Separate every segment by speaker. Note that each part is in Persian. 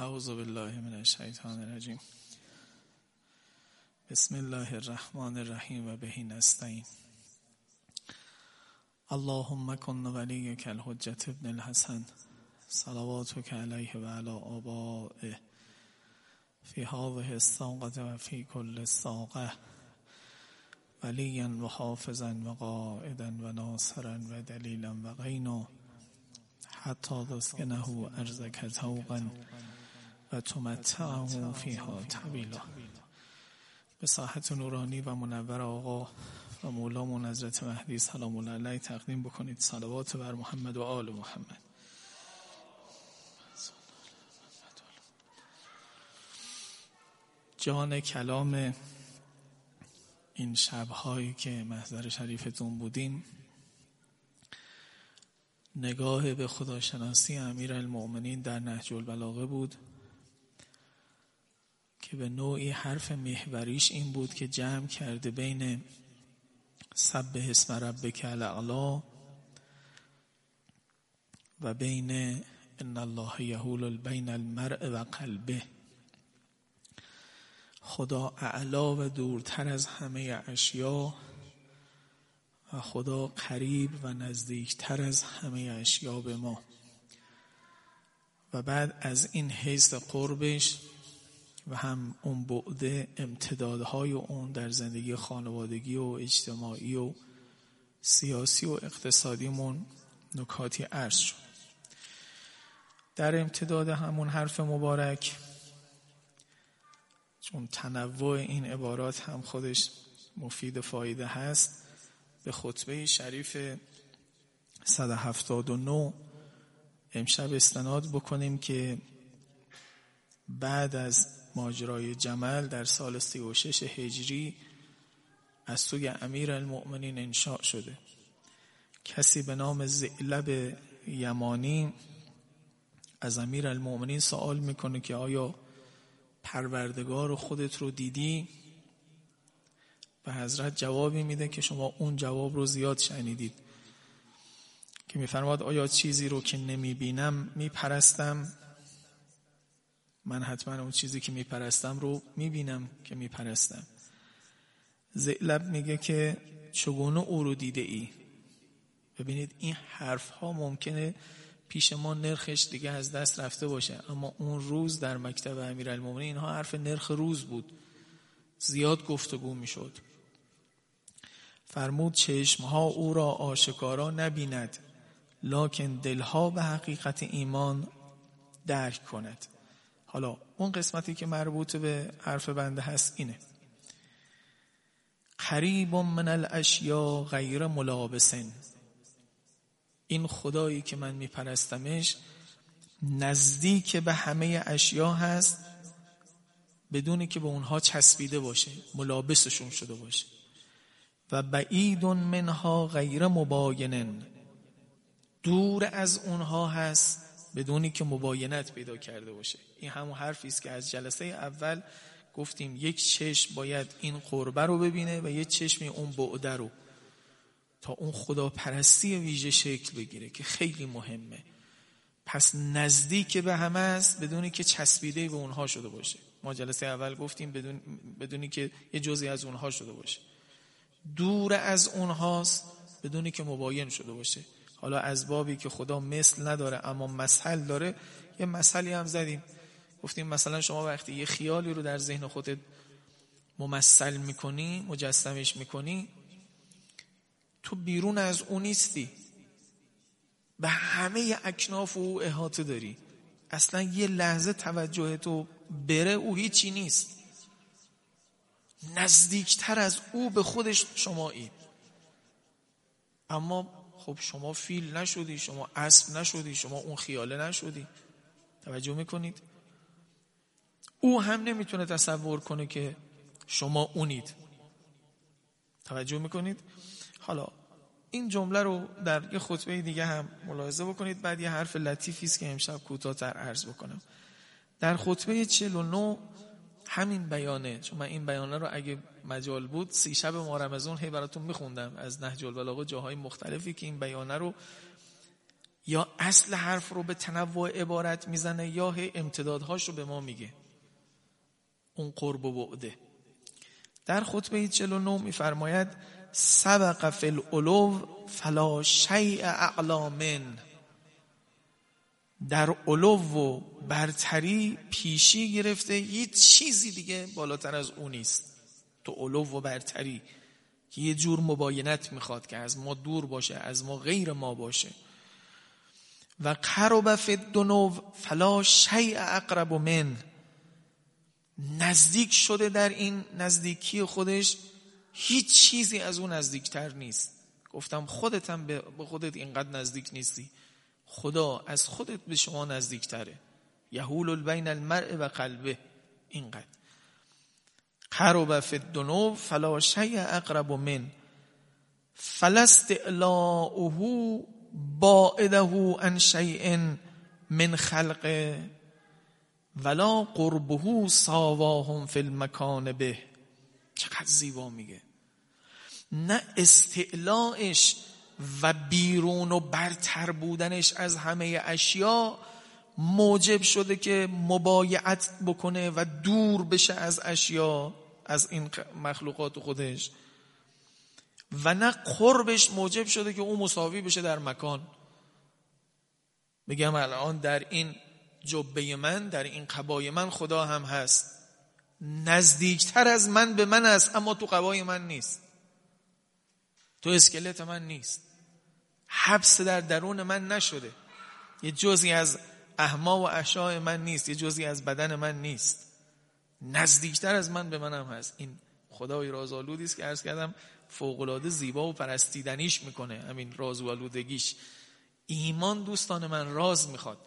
Speaker 1: اعوذ بالله من الشیطان الرجیم. بسم الله الرحمن الرحیم و بهی نستعین. اللهم کن ولیک الحجت ابن الحسن. صلواتك علیه و علی آبائه. فی هذه الساقه و فی کل الساقه ولیا و حافظا و قائدا و ناصرا و دلیلا و غینا. حتی تسکنه ارزک توقا. و تمتعه فیها طویلا به ساحت نورانی و منور آقا و مولامون حضرت مهدی سلام الله علیه تقدیم بکنید. صلوات بر محمد و آل محمد. جان کلام این شبهایی که محضر شریفتون بودیم نگاه به خداشناسی امیر المؤمنین در نهج البلاغه بود. که به نوعی حرف محوریش این بود که جمع کرده بین سب اسم ربک الاعلا و بین ان الله یهول بین المرء و قلبه. خدا اعلا و دورتر از همه اشیا و خدا قریب و نزدیکتر از همه اشیا به ما. و بعد از این حیث قربش و هم اون بعد امتدادهای اون در زندگی خانوادگی و اجتماعی و سیاسی و اقتصادیمون نکاتی عرض شد. در امتداد همون حرف مبارک چون تنوع این عبارات هم خودش مفید فایده هست به خطبه شریف 179 امشب استناد بکنیم که بعد از ماجرای جمل در سال 36 هجری از سوی امیر المؤمنین انشاء شده. کسی به نام زعلب یمانی از امیر المؤمنین سوال می‌کنه که آیا پروردگار خودت رو دیدی؟ به حضرت جوابی میده که شما اون جواب رو زیاد شنیدید. که میفرماد آیا چیزی رو که نمی‌بینم میپرستم؟ من حتما اون چیزی که میپرستم رو می‌بینم که میپرستم. زعلب میگه که چگونه او رو دیده ای؟ ببینید این حرف ها ممکنه پیش ما نرخش دیگه از دست رفته باشه اما اون روز در مکتب امیرالمومنین اینها حرف نرخ روز بود. زیاد گفتگو می‌شد. فرمود چشمها او را آشکارا نبیند لکن دلها به حقیقت ایمان درک کند. حالا اون قسمتی که مربوط به حرف بنده هست اینه. قریب من الاشیا غیر ملابسن. این خدایی که من میپرستمش نزدیک به همه اشیا هست بدونی که به اونها چسبیده باشه ملابسشون شده باشه. و بعید منها غیر مباینن. دور از اونها هست بدونی که مباینت پیدا کرده باشه. این همون حرفی است که از جلسه اول گفتیم یک چشم باید این قربه رو ببینه و یک چشمی اون بعده رو تا اون خدا پرستی ویژه شکل بگیره که خیلی مهمه. پس نزدیک به همه است بدونی که چسبیده به اونها شده باشه. ما جلسه اول گفتیم بدون بدونی که یه جزی از اونها شده باشه. دور از اونهاست بدونی که مباین شده باشه. حالا از بابی که خدا مثل نداره اما مثل داره یه مثلی هم زدیم. گفتیم مثلا شما وقتی یه خیالی رو در ذهن خودت ممثل می‌کنی مجسمش می‌کنی تو بیرون از اون نیستی. به همه اکناف او احاطه داری. اصلا یه لحظه توجه تو بره او هیچی نیست. نزدیکتر از او به خودش شمایی اما خب شما فیل نشدی شما اسب نشدی شما اون خیاله نشدی. توجه می‌کنید؟ او هم نمی‌تونه تصور کنه که شما اونید. توجه می‌کنید؟ حالا این جمله رو در یه خطبه دیگه هم ملاحظه بکنید بعد یه حرف لطیفی است که امشب کوتاه‌تر عرض بکنم. در خطبه 49 همین بیانه چون من این بیانه رو اگه مجال بود سی شب ما رمزون هی براتون میخوندم. از نهج البلاغه جاهای مختلفی که این بیانه رو یا اصل حرف رو به تنوع عبارت می‌زنه یا امتدادهاش رو به ما میگه. اون قرب و بعده. در خطبه 49 میفرماید سبق فی الالو فلا شیء اعلامن در علو و برتری پیشی گرفته هیچ چیزی دیگه بالاتر از اون نیست. تو علو و برتری که یه جور مباینت می‌خواد که از ما دور باشه از ما غیر ما باشه. و قرب فی الدنو فلا شیء اقرب من. نزدیک شده در این نزدیکی خودش هیچ چیزی از اون نزدیکتر نیست. گفتم خودت هم به خودت اینقدر نزدیک نیستی. خدا از خودت به شما نزدیکتره. یهول بین المرء و قلبه. اینقدر. قرب فی الدنو فلا شیء اقرب من. فلست اعلاؤه باعده عن شیء من خلقه ولا قربه ساواهم فی المکان به. چقدر زیبا میگه. نه استعلاش و بیرون و برتر بودنش از همه اشیا موجب شده که مبایعت بکنه و دور بشه از اشیا از این مخلوقات خودش. و نه قربش موجب شده که اون مساوی بشه در مکان. بگم الان در این جبه من در این قبای من خدا هم هست. نزدیکتر از من به من است اما تو قبای من نیست. تو اسکلت من نیست. حبس در درون من نشده. یه جزی از احما و اشاع من نیست یه جزی از بدن من نیست. نزدیکتر از من به منم هست. این خدای رازآلودی است که عرض کردم فوقالعاده زیبا و پرستیدنیش می‌کنه. همین راز ایمان دوستان من راز می‌خواد.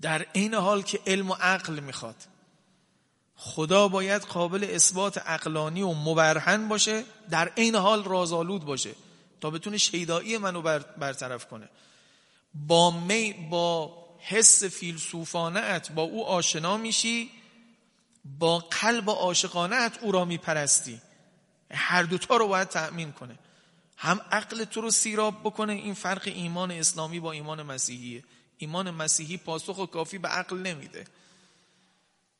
Speaker 1: در این حال که علم و عقل می‌خواد. خدا باید قابل اثبات عقلانی و مبرهن باشه در این حال رازآلود باشه. تا بتونه شیدایی منو برطرف کنه. با می با حس فیلسوفانه با او آشنا میشی با قلب عاشقانه او را میپرستی. هر دوتا رو باید تأمین کنه. هم عقل تو رو سیراب بکنه این فرق ایمان اسلامی با ایمان مسیحیه. ایمان مسیحی پاسخ و کافی به عقل نمیده.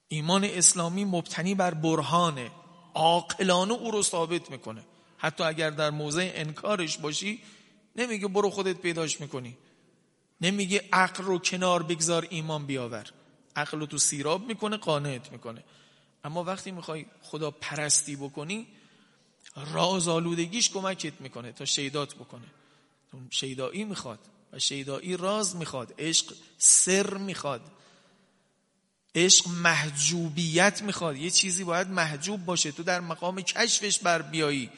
Speaker 1: ایمان اسلامی مبتنی بر برهانه. عاقلانه او رو ثابت می‌کنه. حتی اگر در موضع انکارش باشی نمیگه برو خودت پیداش می‌کنی. نمیگه عقل رو کنار بگذار ایمان بیاور. عقل رو تو سیراب می‌کنه قانعت می‌کنه. اما وقتی می‌خوای خدا پرستی بکنی راز آلودگیش کمکت می‌کنه تا شیدات بکنه. شیدایی می‌خواد و شیدایی راز می‌خواد. عشق سر می‌خواد. عشق محجوبیت می‌خواد. یه چیزی باید محجوب باشه. تو در مقام کشفش بر بیایی.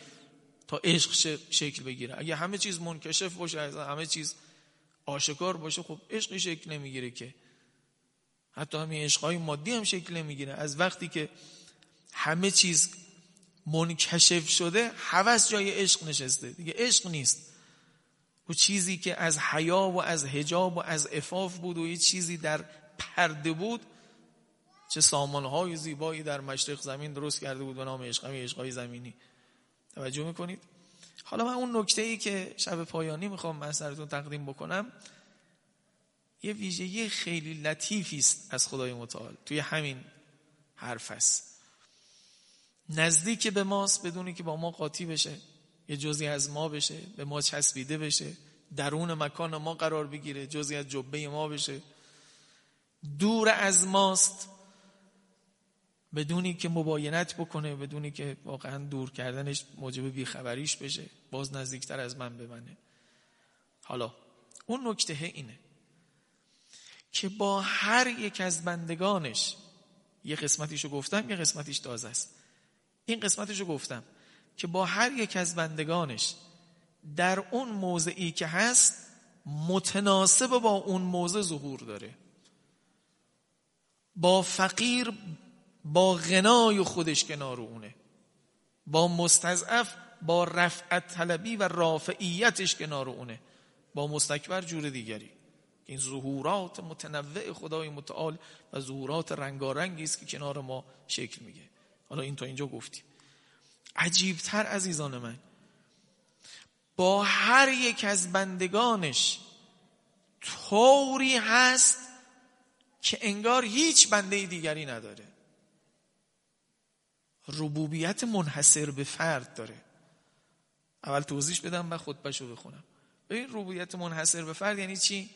Speaker 1: تا عشق شکل بگیره. اگه همه چیز منکشف باشه همه چیز آشکار باشه خب عشقی شکل نمی‌گیره که. حتی همین عشقهای مادی هم شکل نمی‌گیره. از وقتی که همه چیز منکشف شده هوس جای عشق نشسته. دیگه عشق نیست. و چیزی که از حیا و از حجاب و از افاف بود و یه چیزی در پرده بود چه سامانهای زیبایی در مشرق زمین درست کرده بود به نام عشق. عشقهای زمینی. توجه می‌کنید؟ حالا من اون نکته ای که شب پایانی می‌خوام من سرتون تقدیم بکنم یه ویژگی خیلی لطیفی است از خدای متعال. توی همین حرف است. نزدیک به ماست بدونی که با ما قاطی بشه. یه جزی از ما بشه به ما چسبیده بشه. درون مکان ما قرار بگیره جزی از جبه ما بشه. دور از ماست بدونی که مباینت بکنه بدونی که واقعا دور کردنش موجب بیخبریش بشه. باز نزدیکتر از من بمنه حالا اون نکته اینه که با هر یک از بندگانش یه قسمتیشو گفتم یه قسمتیش تازه است. این قسمتیشو گفتم که با هر یک از بندگانش در اون موضعی که هست متناسب با اون موضع ظهور داره. با فقیر با غنای خودش کنار اونه. با مستضعف با رفعت طلبی و رافعیتش کنار اونه. با مستکبر جور دیگری. این ظهورات متنوع خدای متعال و ظهورات رنگارنگی است که کنار ما شکل میگه حالا این تا اینجا گفتیم. عجیبتر عزیزان من با هر یک از بندگانش طوری هست که انگار هیچ بنده دیگری نداره. ربوبیت منحصر به فرد داره. اول توضیح بدم و خطبهشو بخونم. ببین ربوبیت منحصر به فرد یعنی چی؟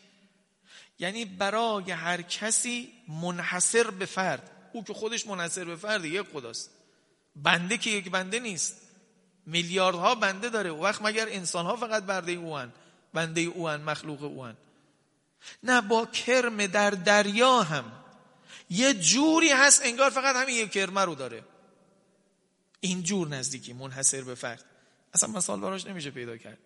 Speaker 1: یعنی برای هر کسی منحصر به فرد. او که خودش منحصر به فرد یک خداست. بنده که یک بنده نیست. میلیاردها بنده داره. وقت مگر انسان ها فقط برده اوان بنده اوان مخلوق اوان نه با کرم در دریا هم. یه جوری هست انگار فقط همین یک کرمه رو داره. این جور نزدیکی منحصر به فرد. اصلا مثال براش نمیشه پیدا کرد.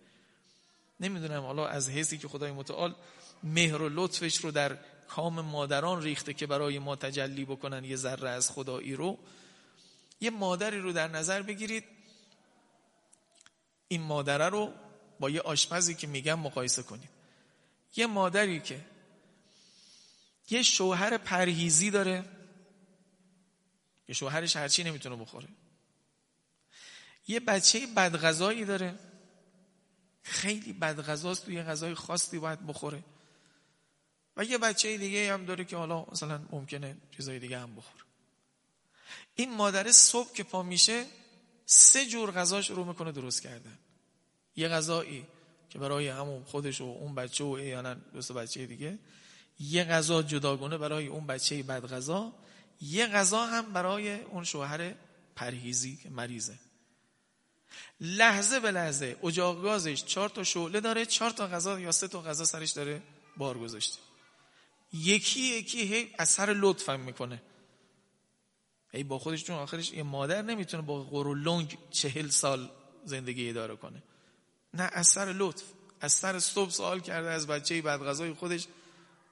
Speaker 1: نمی‌دونم حالا از حسی که خدای متعال مهر و لطفش رو در کام مادران ریخته که برای ما تجلی بکنن یه ذره از خدایی رو یه مادری رو در نظر بگیرید. این مادره رو با یه آشپزی که میگم مقایسه کنید. یه مادری که یه شوهر پرهیزی داره یه شوهرش هرچی نمی‌تونه بخوره. یه بچه بدغذایی داره. خیلی بدغذاست توی غذای خاصی باید بخوره. و یه بچه دیگه هم داره که حالا مثلا ممکنه چیزای دیگه هم بخوره. این مادر صبح که پا میشه سه جور غذا شروع می‌کنه درست کردن. یه غذایی که برای همون خودش و اون بچه و ایانا دوست بچه دیگه یه غذا جداگونه برای اون بچه بد غذا یه غذا هم برای اون شوهر پرهیزی که مریضه. لحظه به لحظه. اجاق گازش چهار تا شعله داره چهار تا غذا یا سه تا غذا سرش داره بار گذاشته. یکی یکی هی اثر لطفم می‌کنه. ای با خودش چون آخرش یه مادر نمی‌تونه با غرو لنگ چهل سال زندگی اداره کنه. نه اثر لطف. اثر صبح سوال کرده از بچه بعد غذای خودش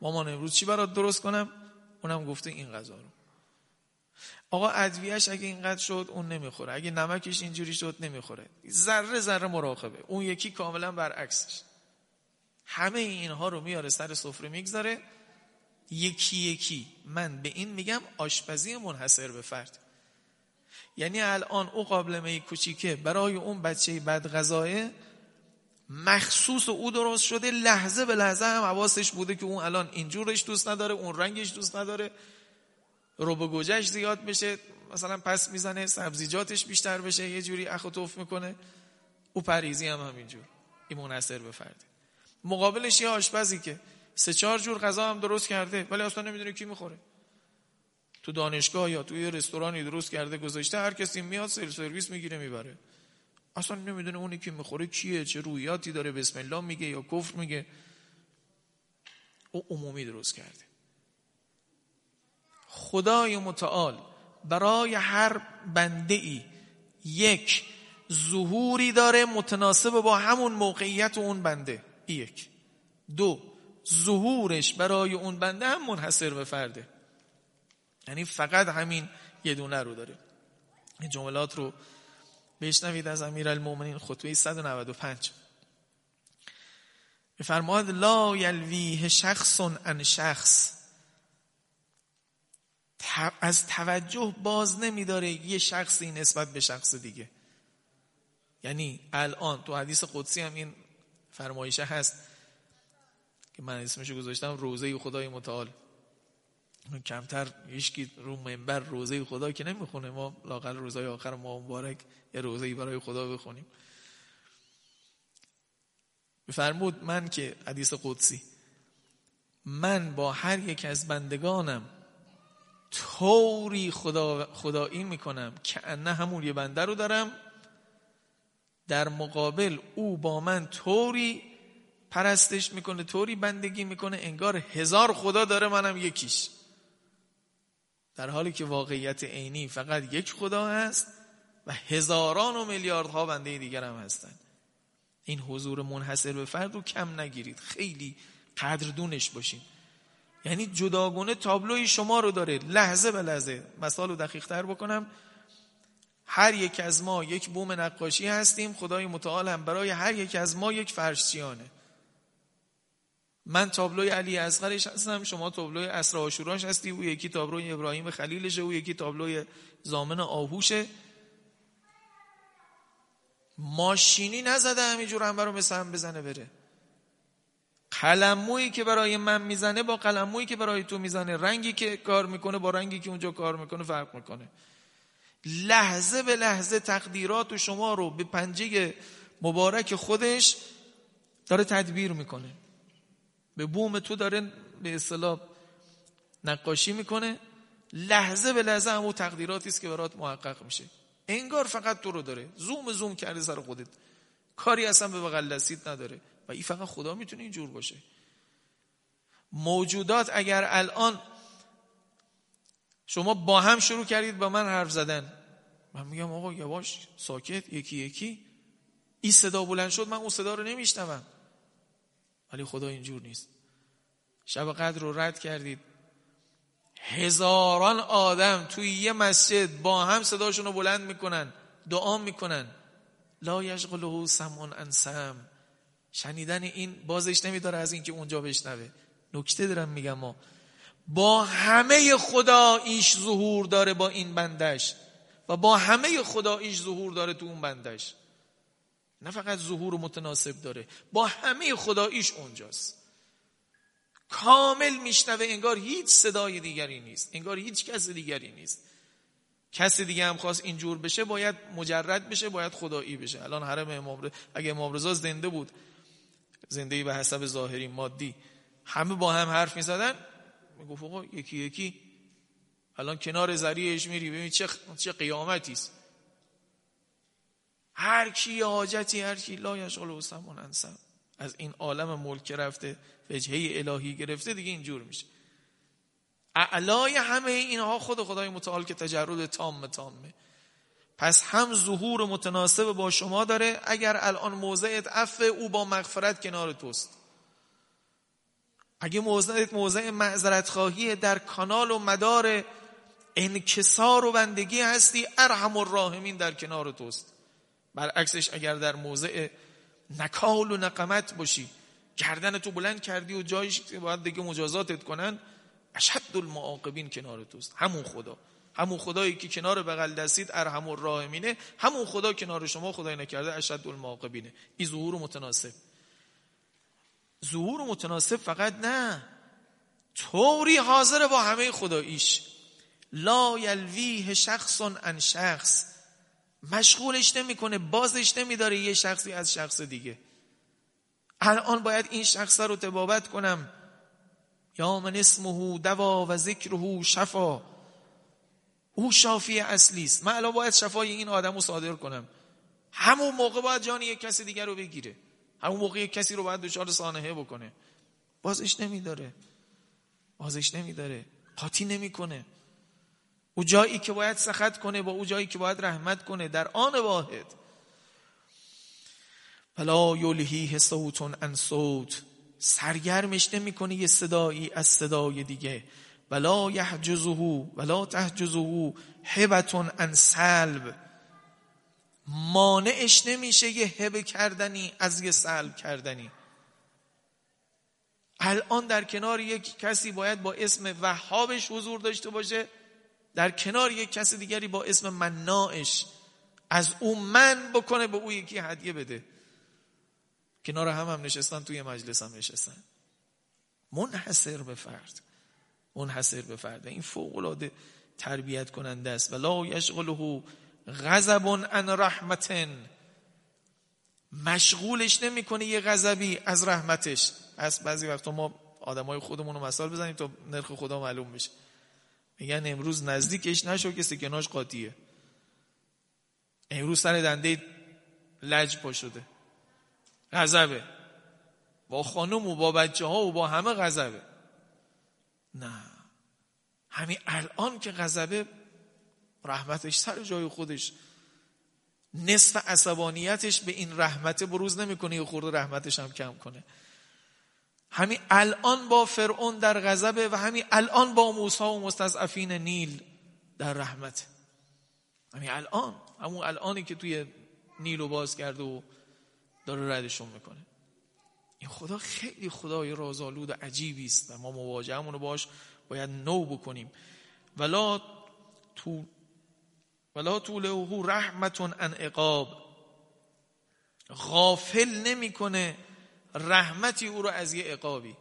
Speaker 1: مامان امروز چی برات درست کنم؟ اونم گفته این غذا رو. آقا ادویهش اگه اینقدر شد اون نمی‌خوره. اگه نمکش اینجوری شد نمی‌خوره. ذره ذره مراقبه. اون یکی کاملا برعکسش. همه اینها رو میاره سر سفره می‌گذاره. یکی یکی. من به این میگم آشپزی منحصر به فرد. یعنی الان او قابلمه کوچیکه. برای اون بچه بد غذایه مخصوص او درست شده لحظه به لحظه هم حواسش بوده که اون الان اینجورش دوست نداره اون رنگش دوست نداره. رو گوجهش زیاد بشه مثلا پس می‌زنه سبزیجاتش بیشتر بشه یه جوری اخ توف می‌کنه. او پریزی هم همینجور. این منحصر به فرده مقابلش یه آشپزی که سه چهار جور غذا هم درست کرده ولی اصلا نمی‌دونه کی می‌خوره. تو دانشگاه یا توی رستورانی درست کرده گذاشته هر کسی میاد سیل سرویس می‌گیره می‌بره. اصلا نمی‌دونه اونی که می‌خوره کیه چه رویاتی داره بسم الله میگه یا کفر میگه. او عمومی درست کرده. خدای متعال برای هر بنده ای یک ظهوری داره متناسب با همون موقعیت اون بنده. یک. دو ظهورش برای اون بنده هم منحصر به فرده. یعنی فقط همین یه دونه رو داره. این جملات رو بشنوید از امیر المومنین خطبه 195 بفرماد لا یلویه شخص ان شخص. از توجه باز نمیداره یه شخصی نسبت به شخص دیگه. یعنی الان تو حدیث قدسی هم این فرمایشه هست که من اسمشو گذاشتم روزه خدای متعال. کمتر هیچکی رو منبر روزه خدا که نمی‌خونه. ما لاقل روزای آخر ما مبارک یه روزه برای خدا بخونیم. بفرمود من که حدیث قدسی من با هر یک از بندگانم طوری خدا خدایی می‌کنم که انه همون یه بنده رو دارم. در مقابل او با من طوری پرستش می‌کنه طوری بندگی می‌کنه انگار هزار خدا داره منم یکیش. در حالی که واقعیت عینی فقط یک خدا هست و هزاران و میلیاردها بنده دیگر هم هستن. این حضور منحصر به فرد رو کم نگیرید. خیلی قدردونش باشین. یعنی جداگونه تابلوی شما رو داره. لحظه به لحظه. مثال رو دقیق تر بکنم. هر یک از ما یک بوم نقاشی هستیم. خدای متعال هم برای هر یک از ما یک فرشچیانه من تابلوی علی اصغرش هستم. شما تابلوی اسرا آشوراش هستی. او یکی تابلوی ابراهیم خلیلشه. او یکی تابلوی زامن آهوشه. ماشینی نزده همینجور هم برو مثل هم بزنه بره. قلمویی که برای من می‌زنه با قلمویی که برای تو می‌زنه. رنگی که کار می‌کنه با رنگی که اونجا کار می‌کنه فرق می‌کنه. لحظه به لحظه تقدیرات شما رو به پنجه مبارک خودش داره تدبیر می‌کنه. به بوم تو داره به اصطلاح نقاشی می‌کنه. لحظه به لحظه همون تقدیراتی است که برات محقق میشه. انگار فقط تو رو داره. زوم زوم کرده سر خودت. کاری اصلا به بغل دستیت نداره. و این فقط خدا می‌تونه اینجور باشه. موجودات اگر الان شما با هم شروع کردید با من حرف زدن من میگم آقا یواش ساکت یکی یکی. این صدا بلند شد من اون صدا رو نمیشنوم. ولی خدا اینجور نیست. شب قدر رو رد کردید. هزاران آدم توی یه مسجد با هم صداشون رو بلند می‌کنن دعا می‌کنن. لا یشغله سمون انسم شنیدن این بازش نمیداره از اینکه اونجا بشنوه. نکته دارم میگم ما با همه خدا ایش ظهور داره با این بندش و با همه خدا ایش ظهور داره تو اون بندش. نه فقط ظهور متناسب داره با همه خدا ایش اونجاست. کامل میشنوه انگار هیچ صدای دیگری نیست انگار هیچ کس دیگری نیست. کسی دیگه هم خواست اینجور بشه باید مجرد بشه باید خدایی بشه. الان حرم امام اگه امام رضا زنده بود زنده به حسب ظاهری مادی. همه با هم حرف می‌زدن. می‌گفت آقا یکی یکی. الان کنار زریعش میری. ببین چه چه قیامتی است. هر کی حاجتی هر کی لا یشغل و انسان از این عالم ملک رفته وجهه الهی گرفته دیگه اینجور میشه. اعلای همه اینها خود خدای متعال که تجرد تام تامه. پس هم ظهور متناسب با شما داره اگر الان موضعت عفو او با مغفرت کنار توست. اگه موضعت موضع معذرت خواهی در کانال و مدار انکسار و بندگی هستی ارحم الراحمین در کنار توست. برعکسش اگر در موضع نکال و نقمت باشی گردن تو بلند کردی و جایش باید دیگه مجازاتت کنن اشد المعاقبین کنار توست. همون خدا. همون خدایی که کنار بغل دستید ارحم الراحمینه همون خدا کنار شما خدای نکرده اشد المعاقبینه. این ظهور متناسب. ظهور متناسب فقط نه. طوری حاضر با همه خداییش. لا یلویه شخص ان شخص. مشغولش نمی‌کنه بازش نمیداره یه شخصی از شخص دیگه. الان باید این شخص رو تبابت کنم. یا من اسمه دوا و ذکره شفا. او شافی اصلی است. من الان باید شفای این آدم رو صادر کنم. همون موقع باید جان یک کسی دیگر رو بگیره. همون موقع یک کسی رو باید دچار سانحه بکنه. بازش نمیداره. بازش نمیداره. قاطی نمی‌کنه. او جایی که باید سخت کنه با او جایی که باید رحمت کنه. در آن واحد. فلا یلهیه صوتون ان صوت. سرگرمش نمی‌کنه یه صدایی از صدای دیگه. ولا یحجزه ولا تحجزه هبتون ان سلب. مانعش نمیشه یه هبه کردنی از یه سلب کردنی. الان در کنار یک کسی باید با اسم وهابش حضور داشته باشه در کنار یک کس دیگری با اسم مناعش. از او من بکنه به او یکی هدیه بده. کنار هم هم نشستن توی مجلس هم نشستن. منحصر به فرد. منحصر به فرد این فوق العاده تربیت کننده است. ولا یشغله غضب عن رحمتن. مشغولش نمی‌کنه یه غضبی از رحمتش. از بعضی وقتا ما آدمای خودمون رو مثال بزنیم تا نرخ خدا معلوم بشه. میگن امروز نزدیکش نشو که سکناش قاطیه. امروز سر دنده لج پا شده. غضبه. با خانم و با بچه ها و با همه غضبه. نه. همین الان که غضبه رحمتش سر جای خودش. نصف عصبانیتش به این رحمت بروز نمی‌کنه یه خورده رحمتش هم کم کنه. همین الان با فرعون در غضبه و همین الان با موسی و مستضعفین نیل در رحمت. همین الان همون الانی که توی نیل رو باز کرده و داره ردشون می‌کنه. این خدا خیلی خدای رازآلود و عجیبی است و ما مواجهمون رو باش باید نو بکنیم. ولا تو ولا طوله رحمتون ان اقاب غافل نمی‌کنه رحمتی او رو از یه عقابی.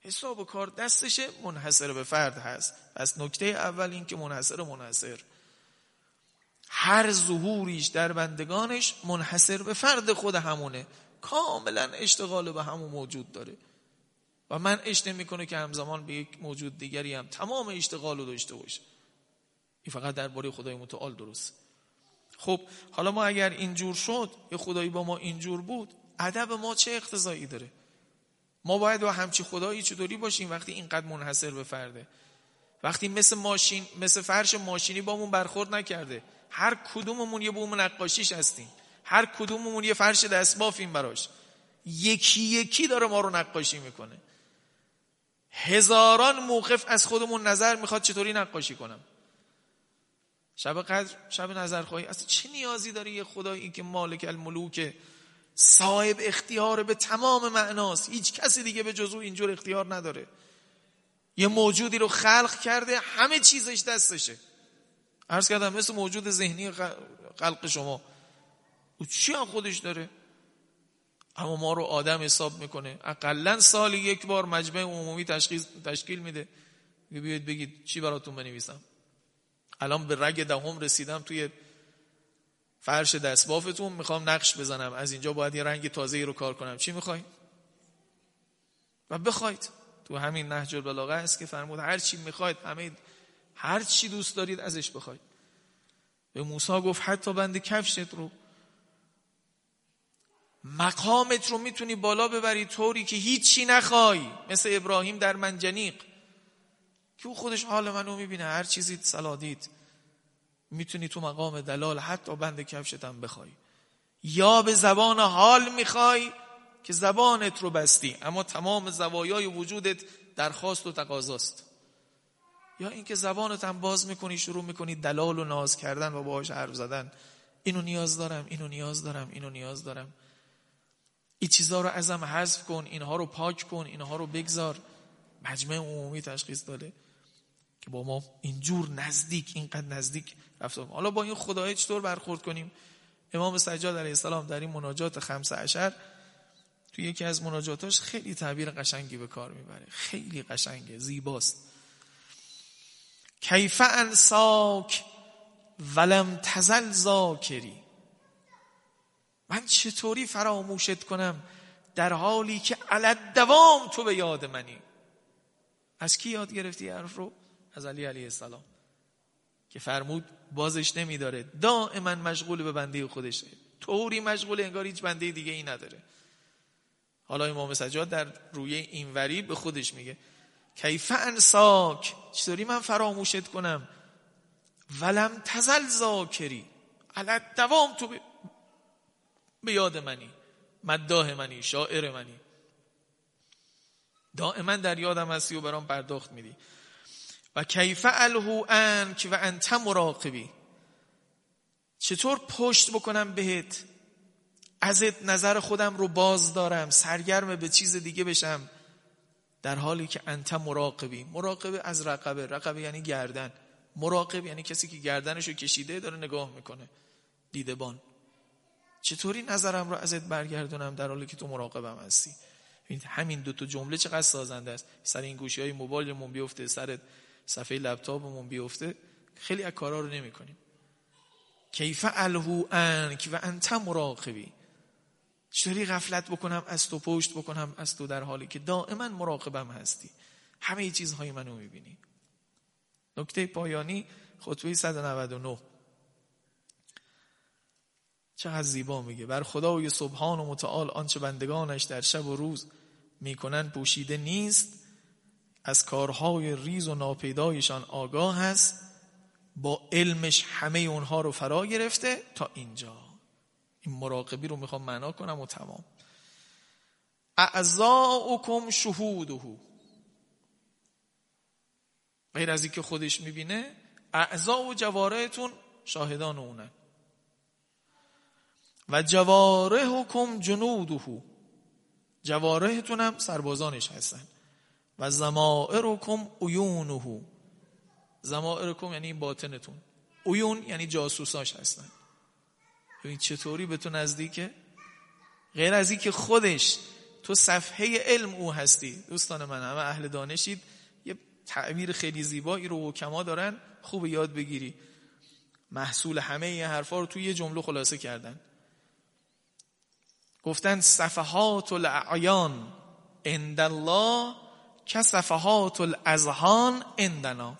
Speaker 1: حساب و کار دستشه منحصر به فرد هست. پس نکته اول این که منحصر منحصر. هر ظهوریش در بندگانش منحصر به فرد خود همونه. کاملا اشتغال به همون موجود داره. و من اش می‌کنه که همزمان به یک موجود دیگری هم تمام اشتغال رو داشته باشه. این فقط درباره خدای متعال درست. خب حالا ما اگر اینجور شد یا خدایی با ما اینجور بود ادب ما چه اقتضایی داره؟ ما باید با همچی خدایی چطوری باشیم وقتی اینقدر منحصر به فرده؟ وقتی مثل ماشین مثل فرش ماشینی بامون برخورد نکرده. هر کدوممون یه بوم نقاشیش هستیم. هر کدوممون یه فرش دستبافیم براش. یکی یکی داره ما رو نقاشی می‌کنه. هزاران موقف از خودمون نظر می‌خواد چطوری نقاشی کنم. شب قدر شب نظر خواهی اصلا چه نیازی داره یه خدایی که مالک الملوک صاحب اختیار به تمام معناست؟ هیچ کسی دیگه به جزو اینجور اختیار نداره. یه موجودی رو خلق کرده همه چیزش دستشه. عرض کردم مثل موجود ذهنی خلق شما. او چی هم خودش داره؟ اما ما رو آدم حساب می‌کنه. اقلا سالی یک بار مجمع عمومی تشکیل میده. بیاید بگید چی براتون بنویسم؟ الان به رگ دهم رسیدم توی فرش دستبافتون می‌خوام نقش بزنم. از اینجا باید یه رنگ تازه رو کار کنم. چی می‌خوای؟ و بخواید. تو همین نهج البلاغه است که فرمود هر چی می‌خواید همه هر چی دوست دارید ازش بخواید. به موسی گفت حتی بند کفشت رو مقامت رو می‌تونی بالا ببری طوری که هیچی نخوای. مثل ابراهیم در منجنیق. که او خودش حال منو می‌بینه هر چیزی سلادید می‌تونی تو مقام دلال حتی بند کفشتم بخوای. یا به زبان حال می‌خوای که زبانت رو بستی اما تمام زوایای وجودت درخواست و تقاضاست. یا اینکه زبانت هم باز می‌کنی شروع می‌کنی دلال و ناز کردن و باهاش حرف زدن. اینو نیاز دارم اینو نیاز دارم اینو نیاز دارم. این چیزها رو ازم حذف کن اینها رو پاک کن اینها رو بگذار. مجمع عمومی تشخیص داده که با ما اینجور نزدیک اینقدر نزدیک رفتار حالا با این خدای چطور برخورد کنیم؟ امام سجاد علیه السلام در این مناجات خمسه عشر توی یکی از مناجاتاش خیلی تعبیر قشنگی به کار می‌بره. خیلی قشنگه زیباست. کیف انساک ولم تزل ذاکری. من چطوری فراموشت کنم در حالی که علت دوام تو به یاد منی؟ از کی یاد گرفتی حرف رو؟ از علی علیه السلام. که فرمود بازش نمیداره. دائما مشغول به بنده خودشه. طوری مشغول انگار هیچ بنده دیگه ای نداره. حالا امام سجاد در روی اینوری به خودش میگه کیف انساک؟ چطوری من فراموشت کنم؟ ولم تزل ذاکری. علت دوام تو یاد منی. مداح منی شاعر منی. دائما در یادم هستی و برام پرداخت میدی. و کیف الهو انک و انت مراقبی. چطور پشت بکنم بهت؟ ازت نظر خودم رو باز دارم سرگرم به چیز دیگه بشم. در حالی که انت مراقبی. مراقبه از رقبه. رقبه یعنی گردن. مراقب یعنی کسی که گردنشو کشیده داره نگاه می‌کنه. دیدبان. چطوری نظرم رو ازت برگردونم در حالی که تو مراقبم هستی؟ همین دو تا جمله چقدر سازنده است؟ سر این گوشی های موبایلمون بیفته سر صفحه لپتاپمون بیفته. خیلی از کارا رو نمی‌کنیم. کیف الهو انک و انت مراقبی. چطوری غفلت بکنم از تو پشت بکنم از تو در حالی که دائما مراقبم هستی. همه چیزهای منو می‌بینی. نکته پایانی خطبه 199 چقدر زیبا میگه. بر خدای سبحان و متعال آنچه بندگانش در شب و روز می‌کنن پوشیده نیست از کارهای ریز و ناپیدایشان آگاه است با علمش همه اونها رو فرا گرفته تا اینجا. این مراقبی رو می‌خوام معنا کنم و تمام. اعضاؤکم شهوده غیر از که خودش می‌بینه اعضا و جوارهتون شاهدان اونن و جواره حکم جنوده. جوارهتون هم سربازانش هستن. و زمائرکم عیونه زمائرکم یعنی باطنتون. عیون یعنی جاسوساش هستن. این چطوری به تو نزدیکه؟ غیر از که خودش تو صفحه علم او هستی. دوستان من همه اهل دانشید. یه تعبیر خیلی زیبایی رو حکما دارن. خوب یاد بگیری. محصول همه این حرفا رو توی یه جمله خلاصه کردن. گفتن صفحات الاعیان عند الله که صفحات الاذهان عندنا.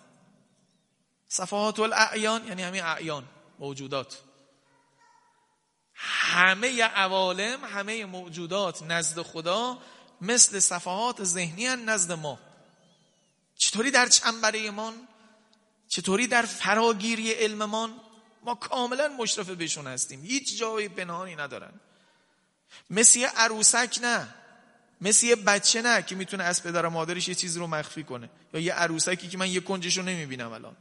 Speaker 1: صفحات الاعیان یعنی همین اعیان موجودات. همه عوالم همه موجودات نزد خدا مثل صفحات ذهنی نزد ما. چطوری در چنبرهمان چطوری در فراگیری علممان ما کاملا مشرف بهشون هستیم. هیچ جای پنهانی ندارن. مثل یه عروسک نه. مثل یه بچه نه که می‌تونه از پدر مادرش یه چیزی رو مخفی کنه. یا یه عروسکی که من یه کنجش رو نمی‌بینم الان.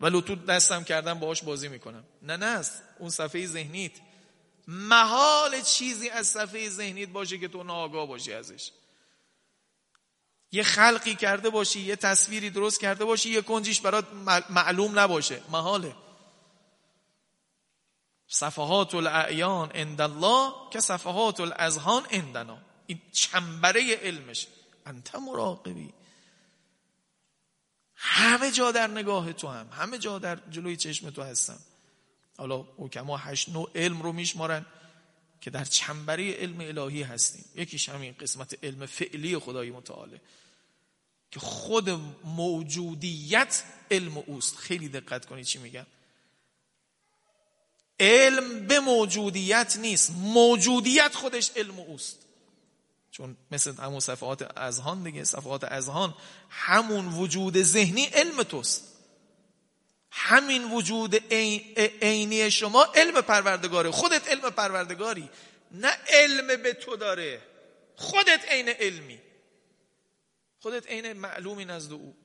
Speaker 1: ولو تو دستم کردم باهاش بازی می‌کنم. نه نه اون صفحه ذهنیت. محال چیزی از صفحه ذهنیت باشه که تو ناآگاه باشی ازش. یه خلقی کرده باشی یه تصویری درست کرده باشی یه کنجیش برات معلوم نباشه. محاله. صفحات الاعیان عند الله که صفحات الاذهان عندنا. این چنبره علمش. انت مراقبی. همه جا در نگاه تو هم. همه جا در جلوی چشم تو هستم. حالا حکما هشت نوع علم رو میشمارن که در چنبره علم الهی هستیم. یکیش همین قسمت علم فعلی خدای متعاله که خود موجودیت علم اوست. خیلی دقت کنید چی میگم. علم به موجودیت نیست. موجودیت خودش علم اوست. چون مثل همون صفحات ازهان دیگه صفحات ازهان همون وجود ذهنی علم توست. همین وجود عینی شما علم پروردگاره. خودت علم پروردگاری. نه علم به تو داره. خودت عین علمی. خودت عین معلومی نزد او.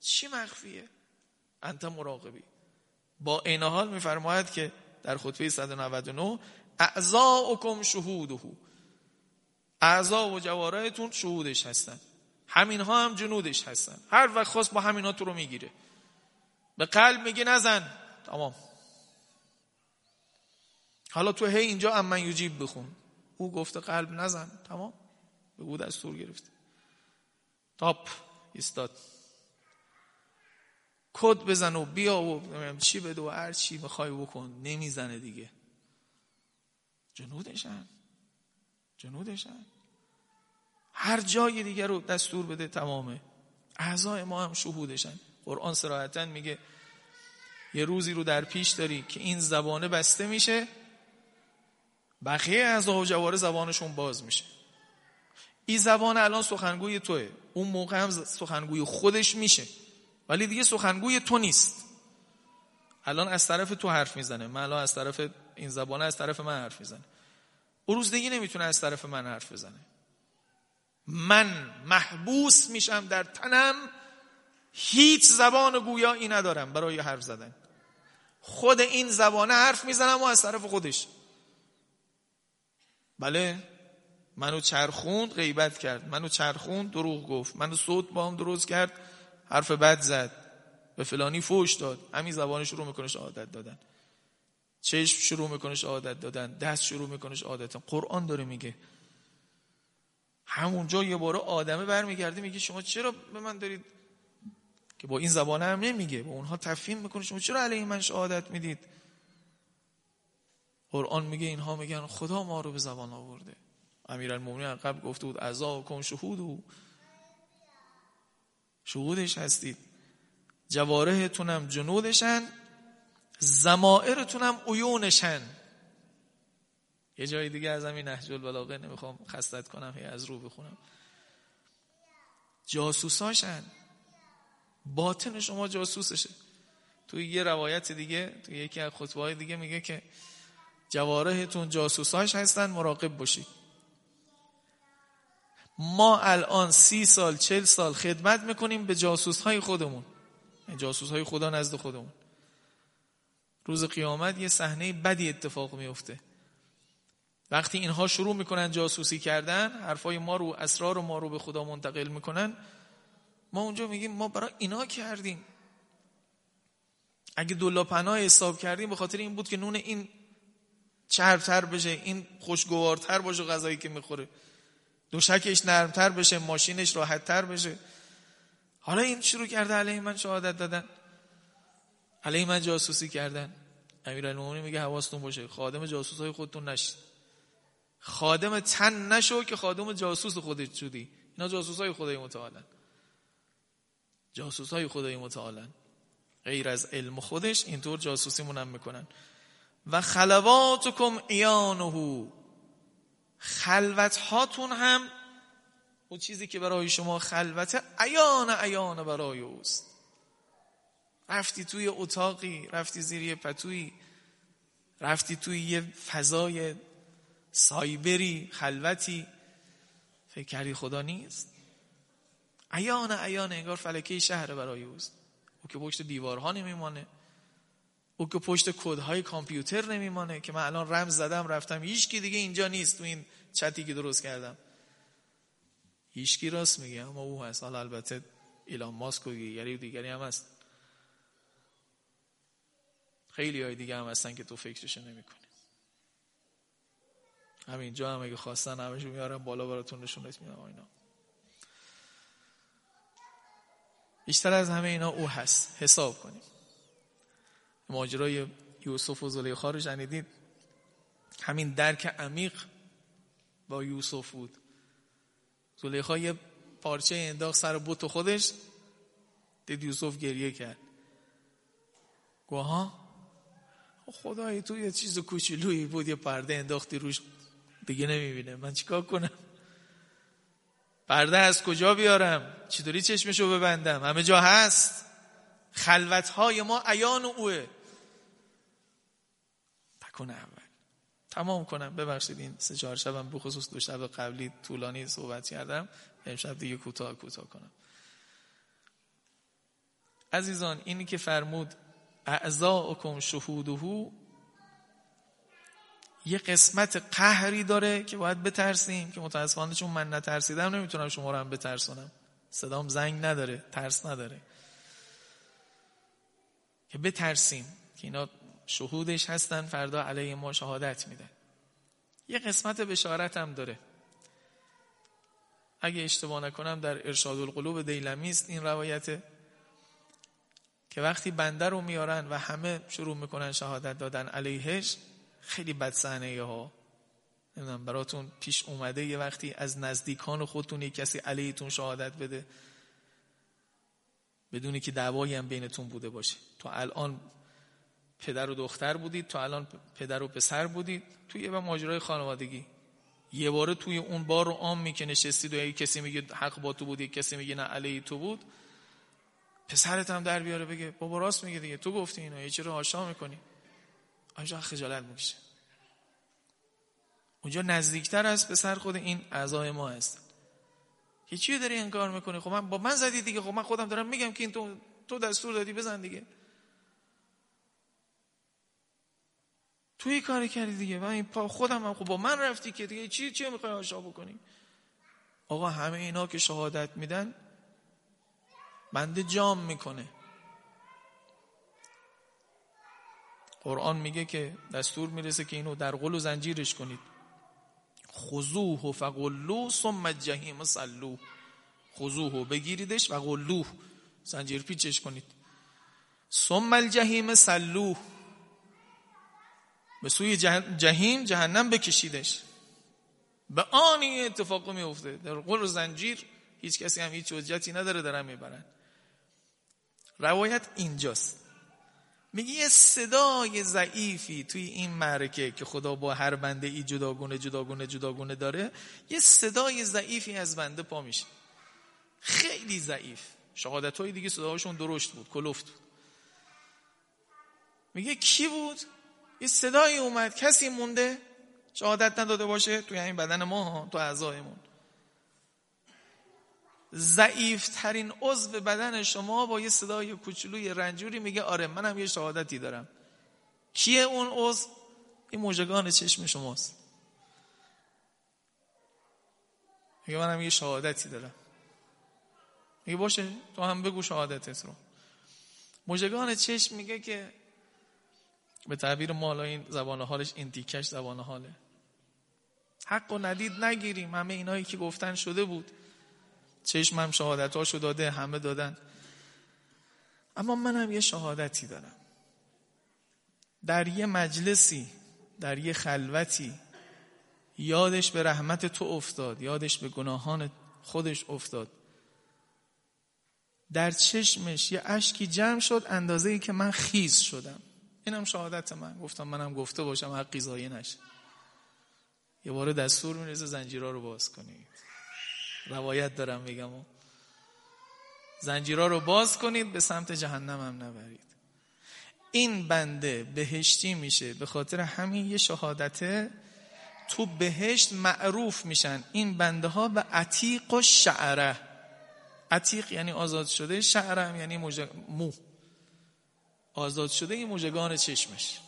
Speaker 1: چی مخفیه؟ انت مراقبی. با این حال میفرماید که در خطبه 199 اعضاءکم شهوده اعضا و جوارهتون شهودش هستن. همین ها هم جنودش هستن. هر وقت خواست با همین ها تو رو می‌گیره. به قلب میگه نزن. تمام. حالا تو هی اینجا امن یوجیب بخون. او گفته قلب نزن. تمام. به او دستور گرفته. تاپ. ایستاد. کد بزن و بیا و چی بده و هر چی می‌خوای بکن. نمی‌زنه دیگه. جنودشن. جنودشن. هر جای دیگه رو دستور بده تمامه. اعضای ما هم شهودشن. قرآن سراحتا میگه یه روزی رو در پیش داری که این زبانه بسته میشه بقیه اعضا و جواره زبانشون باز میشه. این زبان الان سخنگوی توه. اون موقع هم سخنگوی خودش میشه. ولی دیگه سخنگوی تو نیست. الان از طرف تو حرف می‌زنه. من الان از طرف این زبانه از طرف من حرف می‌زنه. اون روز دیگه نمی‌تونه از طرف من حرف بزنه. من محبوس میشم در تنم. هیچ زبان گویایی ندارم برای حرف زدن. خود این زبانه حرف می‌زنم و از طرف خودش. بله منو چرخوند غیبت کرد. منو چرخوند دروغ گفت. منو صوت با هم درست کرد. حرف بد زد. به فلانی فوش داد. همین زبان شروع می‌کنه شهادت دادن. چشم شروع می‌کنه شهادت دادن. دست شروع می‌کنه شهادت قرآن داره میگه. همونجا یه باره آدمه برمیگرده میگه شما چرا به من دارید؟ که با این زبانه هم نمیگه. با اونها تفهیم می‌کنه شما چرا علیه من شهادت می‌دید؟ قرآن میگه اینها میگن خدا ما رو به زبان آورده. امیرالمومنین قبل گفته بود عزا و کن شهود و شهودش هستید. جوارهتونم جنودشن زمائرتونم عیونشن. یه جای دیگه از همین نهج البلاغه نمی‌خوام خستت کنم هی از رو بخونم. جاسوساشن. باطن شما جاسوسشه. توی یه روایت دیگه توی یکی از خطبه های دیگه میگه که جوارهتون جاسوساش هستن مراقب باشید. ما الان سی سال چل سال خدمت می‌کنیم به جاسوس های خودمون. جاسوس های خدا نزد خودمون. روز قیامت یه صحنه بدی اتفاق میفته وقتی اینها شروع می‌کنن جاسوسی کردن حرفای ما رو اسرار ما رو به خدا منتقل می‌کنن ما اونجا میگیم ما برای اینا کردیم. اگه دولا پناه حساب کردیم به خاطر این بود که نون این چربتر بشه این خوشگوارتر باشه غذایی که می‌خوره. دوشکش نرمتر بشه ماشینش راحتتر بشه. حالا این شروع کرده علیه من شهادت دادن. علیه من جاسوسی کردن. امیرالمومنین میگه حواستون باشه. خادم جاسوس های خودتون نشید خادم تن نشو که خادم جاسوس خودت شدی. اینا جاسوس های خدای متعالن. جاسوس های خدای متعالن. غیر از علم خودش اینطور جاسوسی مونم می‌کنن. و خلواتکم ایانهو. خلوت هاتون هم اون چیزی که برای شما خلوت ایان ایان برای اوست. رفتی توی اتاقی رفتی زیر پتویی رفتی توی یه فضای سایبری خلوتی فکر کردی خدا نیست؟ ایان ایان انگار فلکه شهر برای اوست. او که پشت دیوارها نمیمانه. او که پشت کودهای کامپیوتر نمیمانه که من الان رمز زدم رفتم. هیچکی دیگه اینجا نیست تو این چتی که درست کردم. هیچکی راست میگه اما او هست. حالا البته ایلان ماسک و دیگری و دیگری هم هست. خیلی های دیگه هم هستن که تو فکرشو نمی‌کنی. همینجا هم اگه خواستن همشو میارم بالا براتون نشونت میدم اینا. بیشتر از همه اینا او هست. حساب کنیم. ماجرای یوسف و زلیخا رو شنیدید؟ همین درک عمیق با یوسف بود. زلیخا یه پارچه انداخت سر بوت خودش دید یوسف گریه کرد. گوها؟ خدای تو یه چیز کوچولویی بود یه پرده انداختی روش دیگه نمی‌بینه. من چیکار کنم؟ پرده از کجا بیارم؟ چطوری چشمشو ببندم؟ همه جا هست؟ خلوت های ما عیان اوه. تکن اول تمام کنم. ببخشید این سه چهار شبم بخصوص دو شب قبلی طولانی صحبت کردم. امشب دیگه کوتاه کوتاه کنم. عزیزان اینی که فرمود اعضاءکم شهودهو یه قسمت قهری داره که باید بترسیم که متاسفانه چون من نترسیدم نمی‌تونم شما رو هم بترسونم. صدام زنگ نداره ترس نداره. که بترسیم که اینا شهودش هستن فردا علیه ما شهادت میدن. یه قسمت بشارت هم داره. اگه اشتباه نکنم در ارشاد القلوب دیلمی است این روایت که وقتی بنده رو میارن و همه شروع می‌کنن شهادت دادن علیهش خیلی بد صحنه ها. نمی‌دونم براتون پیش اومده یه وقتی از نزدیکان خودتون یک کسی علیتون شهادت بده. بدونی که دعوایی هم بینتون بوده باشه. تو الان پدر و دختر بودید تو الان پدر و پسر بودید. توی یه ماجرای خانوادگی. یه باره توی اون بار رو عام که نشستید و یک کسی میگه حق با تو بود یک کسی میگه نه علی تو بود. پسرت هم در بیاره بگه بابا راست میگه دیگه تو گفتی اینو یه چرا هاشا می‌کنی. آنجا خجالت می‌کشه. اونجا نزدیکتر از پسر خود این اعضای ما هست. که چی داری انکار می‌کنی؟ خب من با من زدی دیگه خب من خودم دارم میگم که این تو تو دستور دادی بزن دیگه. توی کاری کردی دیگه. من این پا خودم هم خب با من رفتی که دیگه چی چی می‌خوای آشا بکنی؟ آقا همه اینا که شهادت میدن بنده جام می‌کنه. قرآن میگه که دستور می‌رسه که اینو در قل و زنجیرش کنید. خضوه و فقلو ثم الجحیم صلو خضوه بگیریدش و قلوه زنجیر پیچش کنید. ثم الجحیم صلو به سوی جهیم جهنم بکشیدش. به آنی اتفاق میفته در قل و زنجیر هیچ کسی هم هیچ حجتی نداره دارن می‌برن. روایت اینجاست. میگه یه صدای ضعیفی توی این معرکه که خدا با هر بنده ای جداگونه جداگونه جداگونه داره یه صدای ضعیفی از بنده پا میشه. خیلی ضعیف. شهادت های دیگه صداهاشون درشت بود کلفت بود. میگه کی بود؟ یه صدایی اومد. کسی مونده؟ شهادت نداده باشه توی این بدن ما تو اعضایمون. ضعیف ترین عضو بدن شما با یه صدای کوچولوی رنجوری میگه آره منم یه شهادتی دارم. کیه اون عضو؟ این موجگان چشم شماست. میگه منم یه شهادتی دارم. میگه باشه تو هم بگو شهادتت رو. موجگان چشم میگه که به تعبیر مالا این زبان حالش این تیکش زبان حاله. حق و ندید نگیریم. همه اینایی که گفتن شده بود. چشمم شهادتاشو داده همه دادن. اما منم یه شهادتی دارم. در یه مجلسی در یه خلوتی یادش به رحمت تو افتاد یادش به گناهان خودش افتاد. در چشمش یه اشکی جمع شد اندازه ای که من خیز شدم. اینم شهادت من. گفتم منم گفته باشم حقی ضایع نشه. یه بار دستور میرزه زنجیرا رو باز کنید. روایت دارم میگم. زنجیرا رو باز کنید به سمت جهنم هم نبرید. این بنده بهشتی میشه. به خاطر همین یه شهادته تو بهشت معروف میشن. این بنده ها به عتیق و شعره. عتیق یعنی آزاد شده شعره هم یعنی مو. آزاد شده این موجگان چشمش.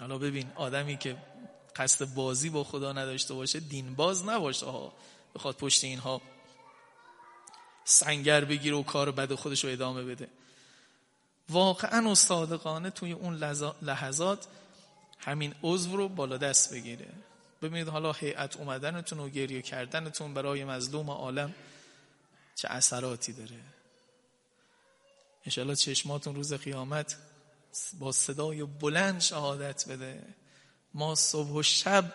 Speaker 1: حالا ببین آدمی که قصد بازی با خدا نداشته باشه دین باز نباشه ها. بخواد پشت اینها سنگر بگیره و کار بد خودش رو ادامه بده. واقعا و صادقانه توی اون لحظات همین عضو رو بالا دست بگیره. ببینید حالا هیئت اومدنتون و گریه کردنتون برای مظلوم عالم چه اثراتی داره. انشالله چشماتون روز قیامت با صدای بلند شهادت بده. ما صبح و شب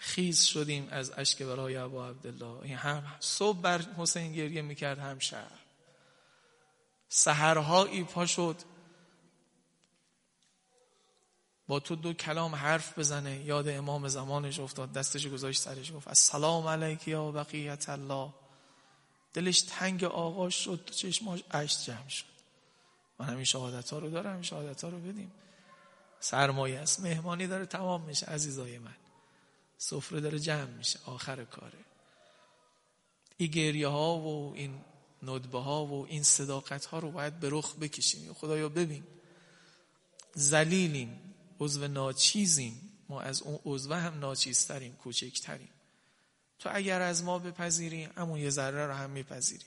Speaker 1: خیز شدیم از اشک برای ابا عبدالله. این هم صبح بر حسین گریه می‌کرد هم شب سهرهایی پا شد. با تو دو کلام حرف بزنه. یاد امام زمانش افتاد. دستش گذاشت سرش گفت السلام علیک یا بقیت الله. دلش تنگ آقا شد چشماش اشک جمع شد. من همین شهادت ها رو دارم همین شهادت ها رو بدیم. سرمایه است. مهمانی داره تمام میشه عزیزای من. سفره داره جمع میشه آخر کاره. این گریه ها و این ندبه ها و این صداقت ها رو باید به رخ بکشیم. خدایا ببین زلیلیم عضو ناچیزیم. ما از اون عضو هم ناچیزتریم کوچکتریم. تو اگر از ما بپذیری همون یه ذره رو هم میپذیری.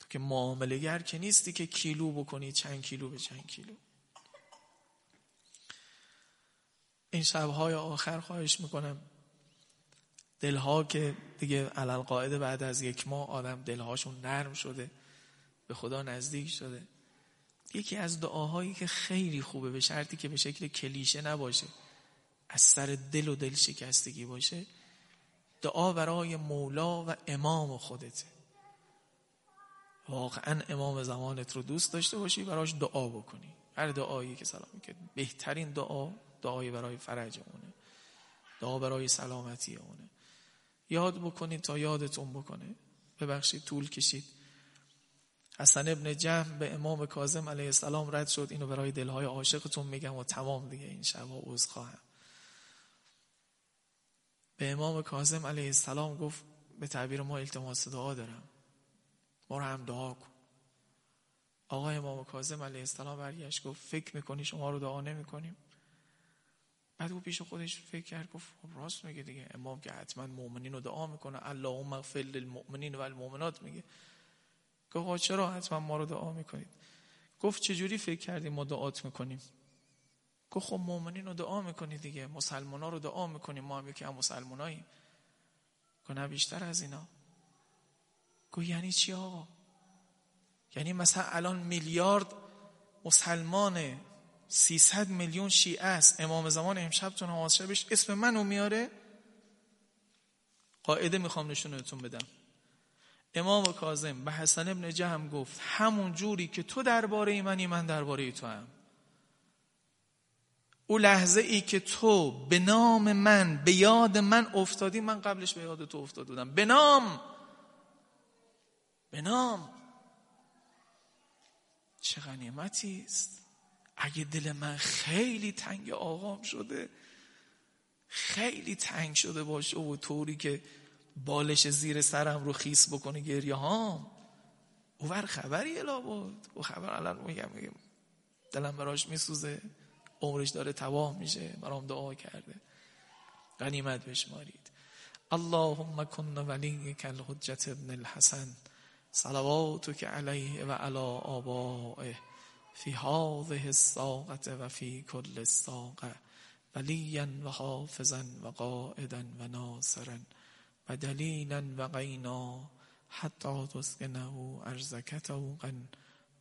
Speaker 1: تو که معامله گر که نیستی که کیلو بکنی چند کیلو به چند کیلو. این شبهای آخر خواهش می‌کنم. دلها که دیگه علل قاعده بعد از یک ماه آدم دلهاشون نرم شده به خدا نزدیک شده. یکی از دعاهایی که خیلی خوبه به شرطی که به شکل کلیشه نباشه از سر دل و دل شکستگی باشه دعا برای مولا و امام خودته واقعا امام زمانت رو دوست داشته باشی براش دعا بکنی. هر دعایی که سلام می‌کنی بهترین دعا دعای برای فرج اونه. دعا برای سلامتی اونه. یاد بکنید تا یادتون بکنه. ببخشید طول کشید. حسن ابن جهم به امام کاظم علیه السلام رد شد. اینو برای دلهای عاشقتون میگم و تمام دیگه این شبا عوض خواهم. به امام کاظم علیه السلام گفت به تعبیر ما التماس دعا دارم. ما رو هم دعا کن. آقا امام کاظم علیه السلام برگشت گفت فکر می‌کنی شما رو دعا نمی‌کنیم؟ بعد او پیش خودش فکر کرد گفت خب راست میگه دیگه. امام که حتما مؤمنین رو دعا می‌کنه. اللهم اغفر للمؤمنین و المؤمنات میگه. گفت چرا حتما ما رو دعا می‌کنید؟ گفت چجوری فکر کردیم ما دعات می‌کنیم؟ گفت خب مؤمنین رو دعا می‌کنی دیگه. مسلمان ها رو دعا می‌کنیم ما هم یکی هم مسلمان گفت نه بیشتر از اینا. گفت یعنی چی آقا؟ یعنی مثلا الان میلیارد مسلمانه 300 میلیون شیعه است. امام زمان امشب تو نماز شبش اسم منو میاره؟ قاعده می‌خوام نشونتون بدم. امام کاظم به حسن ابن جهم گفت همون جوری که تو درباره منی من درباره تو هم او لحظه ای که تو به نام من به یاد من افتادی من قبلش به یاد تو افتاد بودم. به نام! به نام! چه غنیمتی است. اگه دل من خیلی تنگ آقام شده خیلی تنگ شده باشه و طوری که بالش زیر سرم رو خیس بکنه گریه هام. اوور خبری الا بود. او خبر الان میگم. دلم براش میسوزه. عمرش داره تباه میشه. برام دعا کرده. غنیمت بشمارید. اللهم کن ولی کل حجت ابن الحسن. صلواتك علیه و علی آبائه. فی هذه الساقه و فی کل الساقه ولیا و حافظا و قائدا و ناصرا. و دلیلا و غینا. حتی تسکنه ارزک توقا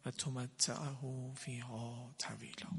Speaker 1: و تمتعه فیها طویلا.